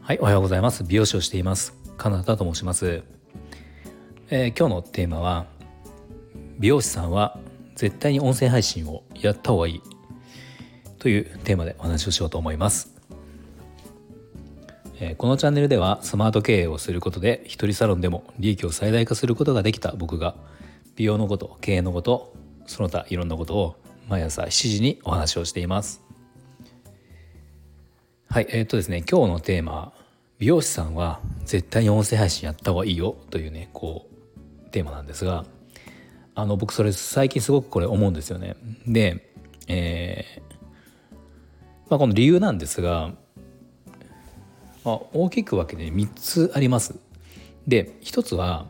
はいおはようございます。美容師をしています。カナダと申します、えー、今日のテーマは美容師さんは絶対に音声配信をやった方がいいというテーマでお話をしようと思います、えー、このチャンネルではスマート経営をすることで一人サロンでも利益を最大化することができた僕が美容のこと経営のことその他いろんなことを毎朝7時にお話をしていますはいえー、っとですね今日のテーマ美容師さんは絶対に音声配信やった方がいいよというねこうテーマなんですがあの僕それ最近すごくこれ思うんですよね。で、えーまあ、この理由なんですが、まあ、大きく分けて3つあります。で1つは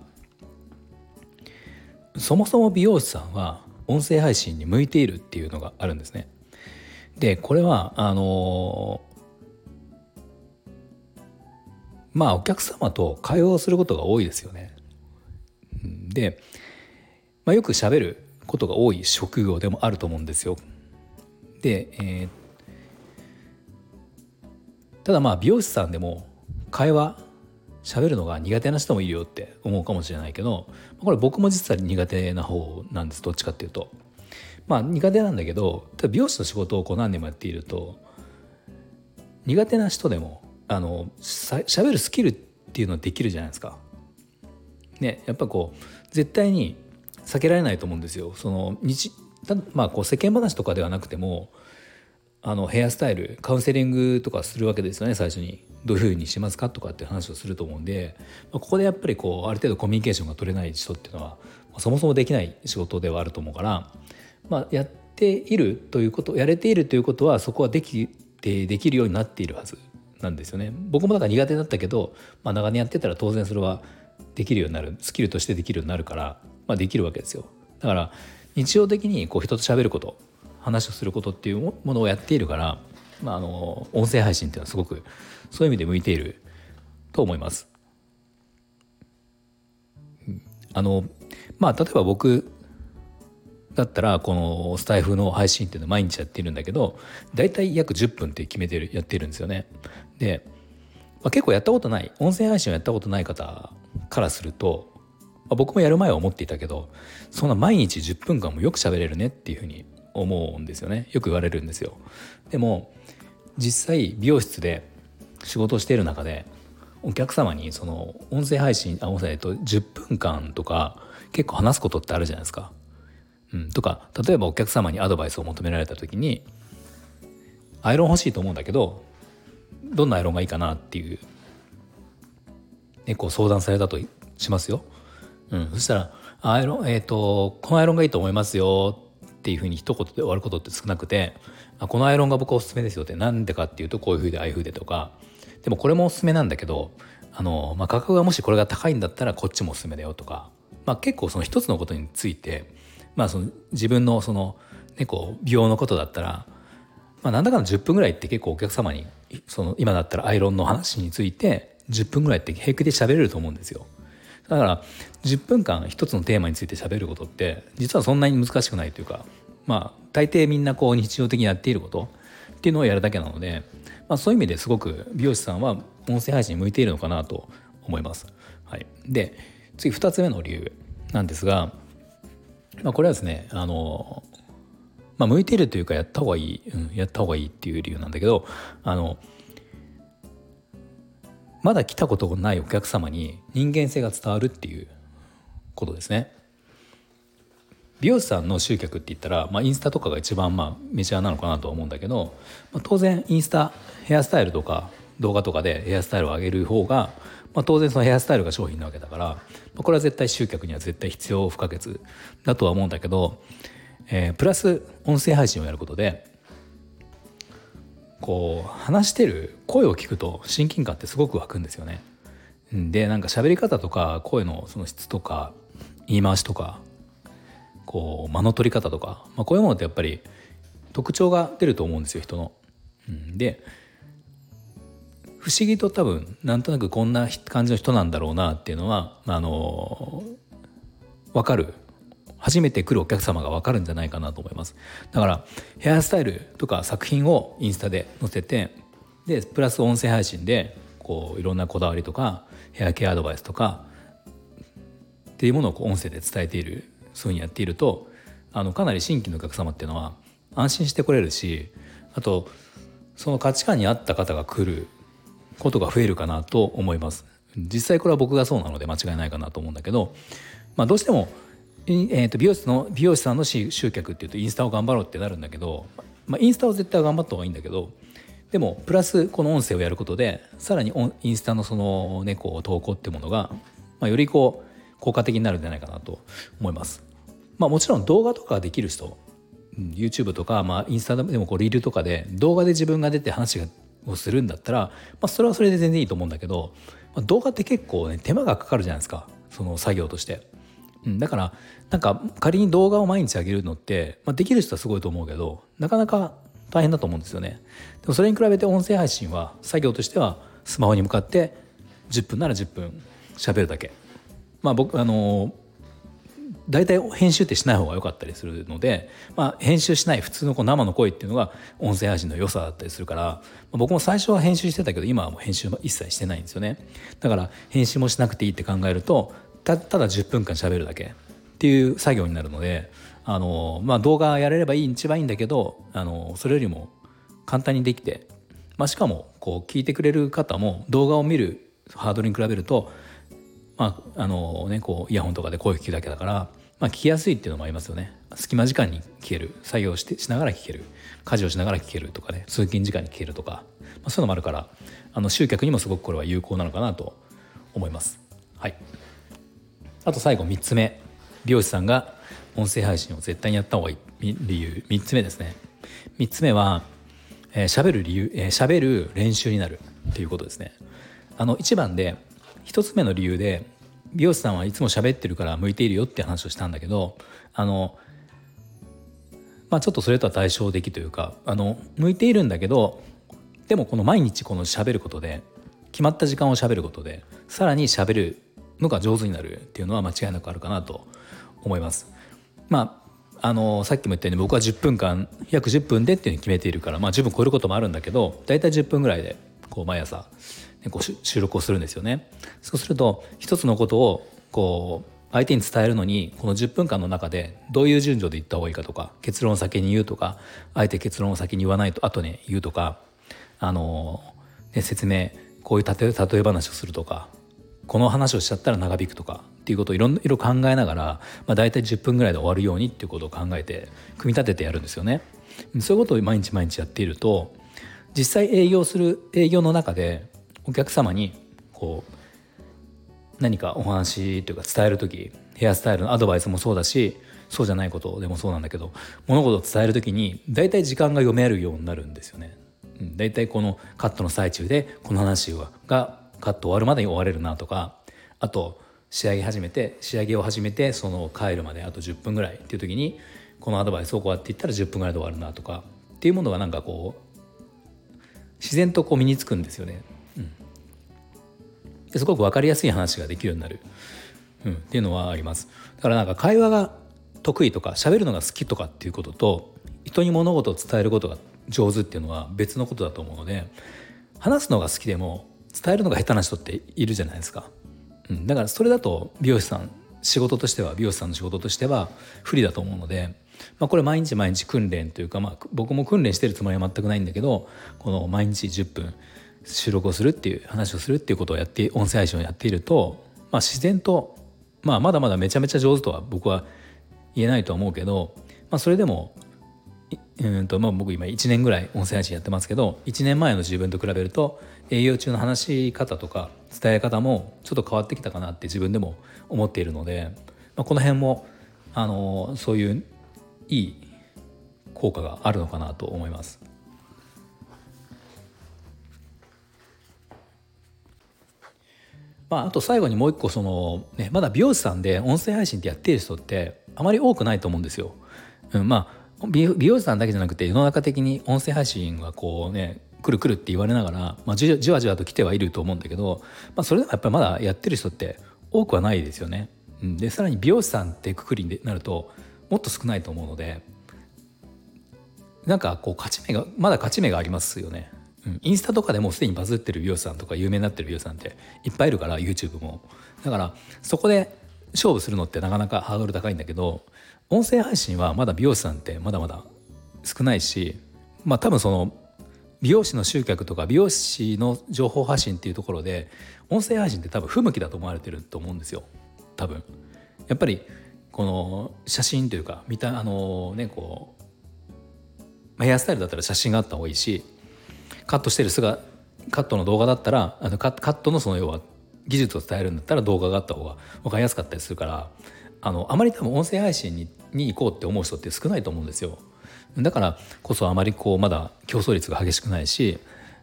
そもそも美容師さんは音声配信に向いているっていうのがあるんですね。でこれはあのまあお客様と会話をすることが多いですよね。で、まあ、よく喋ることが多い職業でもあると思うんですよ。で、えー、ただまあ美容師さんでも会話喋るのが苦手な人もいるよって思うかもしれないけどこれ僕も実は苦手な方なんですどっちかっていうと。まあ苦手なんだけど美容師の仕事をこう何年もやっていると苦手な人でもあのしゃべるスキルっていうのはできるじゃないですか。ねやっぱこう絶対に避けられないと思うんですよ。その日まあこう世間話とかではなくてもあのヘアスタイルカウンセリングとかするわけですよね最初に。どういうふうにしますかとかって話をすると思うんで、まあ、ここでやっぱりこうある程度コミュニケーションが取れない人っていうのは、まあ、そもそもできない仕事ではあると思うから、まあ、やっているということやれているということはそこはできてできるようになっているはずなんですよね。僕もだから苦手だったけど、まあ、長年やってたら当然それはできるようになるスキルとしてできるようになるから、まあ、できるわけですよ。だから日常的にこう人と喋ること。話をすることっていうものをやっているから、まあ、あの音声配信っていうのはすごくそういう意味で向いていると思います。あのまあ例えば僕だったらこのスタイフの配信っていうの毎日やってるんだけど大体約10分って決めてるやってるんですよね。で、まあ、結構やったことない音声配信をやったことない方からすると、まあ、僕もやる前は思っていたけどそんな毎日10分間もよく喋れるねっていうふうに思うんですよねよく言われるんですよ。でも実際美容室で仕事をしている中でお客様にその音声配信あ音声と10分間とか結構話すことってあるじゃないですか。うん、とか例えばお客様にアドバイスを求められた時にアイロン欲しいと思うんだけどどんなアイロンがいいかなっていう、ね、こう相談されたとしますよ。うん、そしたら「アイロンえ、ー、とこのアイロンがいいと思いますよ」っていうふうに一言で終わることって少なくて「あこのアイロンが僕はおすすめですよ」ってなんでかっていうとこういうふうでああいうふうでとかでもこれもおすすめなんだけどあの、まあ、価格がもしこれが高いんだったらこっちもおすすめだよとか、まあ、結構その一つのことについてまあその自分のその、ね、こう美容のことだったら、まあ、なんだかんだ10分ぐらいって結構お客様にその今だったらアイロンの話について10分ぐらいって平気で喋れると思うんですよ。だから10分間一つのテーマについて喋ることって実はそんなに難しくないというかまあ大抵みんなこう日常的にやっていることっていうのをやるだけなので、まあ、そういう意味ですごく美容師さんは音声配信に向いているのかなと思います。はい、で次2つ目の理由なんですがまあ、これはですねあの、まあ、向いているというかやった方がいい、うん、やった方がいいっていう理由なんだけどあのまだ来たことがないお客様に人間性が伝わるっていうことですね。美容師さんの集客って言ったら、まあ、インスタとかが一番まあメジャーなのかなとは思うんだけど、まあ、当然インスタヘアスタイルとか動画とかでヘアスタイルを上げる方がまあ、当然そのヘアスタイルが商品なわけだから、まあ、これは絶対集客には絶対必要不可欠だとは思うんだけど、えー、プラス音声配信をやることでこう話してる声を聞くと親近感ってすごく湧くんですよね。でなんか喋り方とか声のその質とか言い回しとかこう間の取り方とか、まあ、こういうものってやっぱり特徴が出ると思うんですよ人の。で不思議と多分なんとなくこんな感じの人なんだろうなっていうのはあの分かる初めて来るお客様が分かるんじゃないかなと思います。だからヘアスタイルとか作品をインスタで載せてでプラス音声配信でこういろんなこだわりとかヘアケアアドバイスとかっていうものをこう音声で伝えているそういうふうにやっているとあのかなり新規のお客様っていうのは安心してこれるしあとその価値観に合った方が来ることが増えるかなと思います。実際これは僕がそうなので間違いないかなと思うんだけど、まあ、どうしても、えー、と美容室の美容師さんの集客っていうとインスタを頑張ろうってなるんだけど、まあ、インスタを絶対頑張った方がいいんだけどでもプラスこの音声をやることでさらにインスタのそのねこう投稿ってものが、まあ、よりこう効果的になるんじゃないかなと思います。まあ、もちろん動画とかできる人 YouTube とか、まあ、インスタでもこうリールとかで動画で自分が出て話をするんだったら、まあ、それはそれで全然いいと思うんだけど、まあ、動画って結構ね手間がかかるじゃないですかその作業として。うん、だからなんか仮に動画を毎日上げるのって、まあ、できる人はすごいと思うけどなかなか大変だと思うんですよね。でもそれに比べて音声配信は作業としてはスマホに向かって10分なら10分喋るだけ。まあ僕あの大体編集ってしない方が良かったりするので、まあ、編集しない普通のこう生の声っていうのが音声配信の良さだったりするから、まあ、僕も最初は編集してたけど今はもう編集一切してないんですよねだから編集もしなくていいって考えるとたただ10分間喋るだけっていう作業になるのであの、まあ、動画やれればいい一番いいんだけどあのそれよりも簡単にできて、まあ、しかもこう聞いてくれる方も動画を見るハードルに比べるとまああのね、こうイヤホンとかで声聞くだけだから、まあ、聞きやすいっていうのもありますよね。隙間時間に聞ける。作業してしながら聞ける。家事をしながら聞けるとかね。通勤時間に聞けるとか、まあ、そういうのもあるからあの集客にもすごくこれは有効なのかなと思います。はい、あと最後3つ目。美容師さんが音声配信を絶対にやった方がいい。理由3つ目ですね。3つ目は喋、えー、る理由喋、えー、る練習になるということですね。あの1番で1つ目の理由で美容師さんはいつも喋ってるから向いているよって話をしたんだけどあのまあちょっとそれとは対照的というかあの向いているんだけどでもこの毎日この喋ることで決まった時間を喋ることでさらに喋るのが上手になるっていうのは間違いなくあるかなと思います。まああのさっきも言ったように僕は10分間約10分でっていうふうに決めているから、まあ、10分超えることもあるんだけど大体10分ぐらいでこう毎朝ねこう収録をするんですよね。そうすると一つのことをこう相手に伝えるのにこの10分間の中でどういう順序で言った方がいいかとか結論を先に言うとかあえて結論を先に言わないと後に言うとかあの、ね、説明こういう例え例え話をするとかこの話をしちゃったら長引くとかっていうことをいろいろ考えながら、まあ、大体10分ぐらいで終わるようにっていうことを考えて組み立ててやるんですよね。そういうことを毎日毎日やっていると実際営業する営業の中でお客様にこう何かお話というか伝える時ヘアスタイルのアドバイスもそうだしそうじゃないことでもそうなんだけど物事を伝える時に大体時間が読めるようになるんですよね。うん、大体このカットの最中でこの話がカット終わるまでに終われるなとかあと仕上げ始めて仕上げを始めてその帰るまであと10分ぐらいっていう時にこのアドバイスをこうやって言ったら10分ぐらいで終わるなとかっていうものがなんかこう自然とこう身につくんですよね。ですごく分かりやすい話ができるようになる、うん、っていうのはあります。だからなんか会話が得意とか喋るのが好きとかっていうことと人に物事を伝えることが上手っていうのは別のことだと思うので話すのが好きでも伝えるのが下手な人っているじゃないですか、うん、だからそれだと美容師さん仕事としては美容師さんの仕事としては不利だと思うので、まあ、これ毎日毎日訓練というか、まあ、僕も訓練してるつもりは全くないんだけどこの毎日10分収録をするっていう話をするっていうことをやって音声配信をやっていると、まあ、自然と、まあ、まだまだめちゃめちゃ上手とは僕は言えないとは思うけど、まあ、それでもうんとまあ僕今1年ぐらい音声配信やってますけど1年前の自分と比べると営業中の話し方とか伝え方もちょっと変わってきたかなって自分でも思っているので、まあ、この辺もあのそういういい効果があるのかなと思います。まあ、あと最後にもう一個その、ね、まだ美容師さんで音声配信ってやっている人ってあまり多くないと思うんですよ。うん、まあ美容師さんだけじゃなくて世の中的に音声配信がこうね来る来るって言われながら、まあ、じわじわと来てはいると思うんだけど、まあ、それでもやっぱりまだやってる人って多くはないですよね。うん、でさらに美容師さんってくくりになるともっと少ないと思うのでなんかこう勝ち目がまだ勝ち目がありますよね。インスタとかでもすでにバズってる美容師さんとか有名になってる美容師さんっていっぱいいるから YouTube もだからそこで勝負するのってなかなかハードル高いんだけど音声配信はまだ美容師さんってまだまだ少ないしまあ多分その美容師の集客とか美容師の情報発信っていうところで音声配信って多分不向きだと思われてると思うんですよ。多分。やっぱりこの写真というか見たあのねこうヘアスタイルだったら写真があった方がいいしカットしてる姿カットの動画だったらあのカットのその要は技術を伝えるんだったら動画があった方が分かりやすかったりするからあのあまり多分音声配信にに行こうって思う人って少ないと思うんですよ。だからこそあまりこうまだ競争率が激しくないし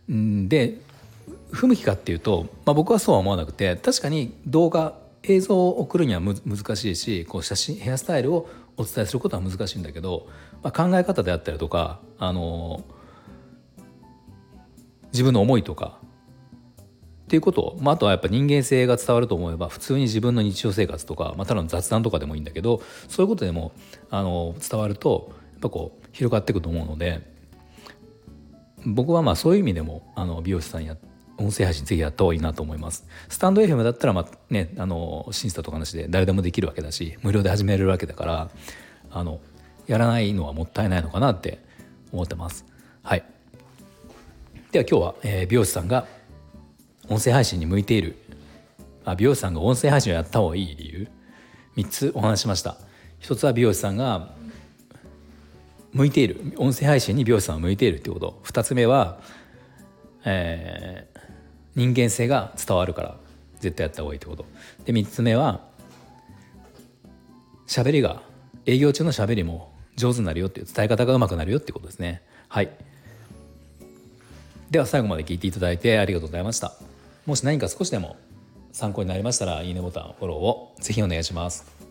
で不向きかっていうと、まあ、僕はそうは思わなくて確かに動画映像を送るには難しいしこう写真ヘアスタイルをお伝えすることは難しいんだけど、まあ、考え方であったりとかあの自分の思いとかっていうこと、まあ、あとはやっぱ人間性が伝わると思えば普通に自分の日常生活とか、まあ、ただの雑談とかでもいいんだけどそういうことでもあの伝わるとやっぱこう広がっていくと思うので僕はまあそういう意味でもあの美容師さんや音声配信ぜひやった方がいいなと思います。スタンド FM だったらまあねあの審査とかなしで誰でもできるわけだし無料で始めれるわけだからあのやらないのはもったいないのかなって思ってます。はいでは今日は、えー、美容師さんが音声配信に向いている。あ美容師さんが音声配信をやった方がいい理由。3つお話しました。一つは美容師さんが向いている。音声配信に美容師さんは向いているってこと。2つ目は、えー、人間性が伝わるから絶対やった方がいいってこと。で3つ目は喋りが営業中の喋りも上手になるよっていう伝え方がうまくなるよってことですね。はい。では最後まで聞いていただいてありがとうございました。もし何か少しでも参考になりましたらいいねボタンフォローをぜひお願いします。